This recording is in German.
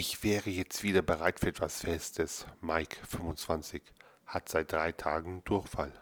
Ich wäre jetzt wieder bereit für etwas Festes. Mike, 25, hat seit drei Tagen Durchfall.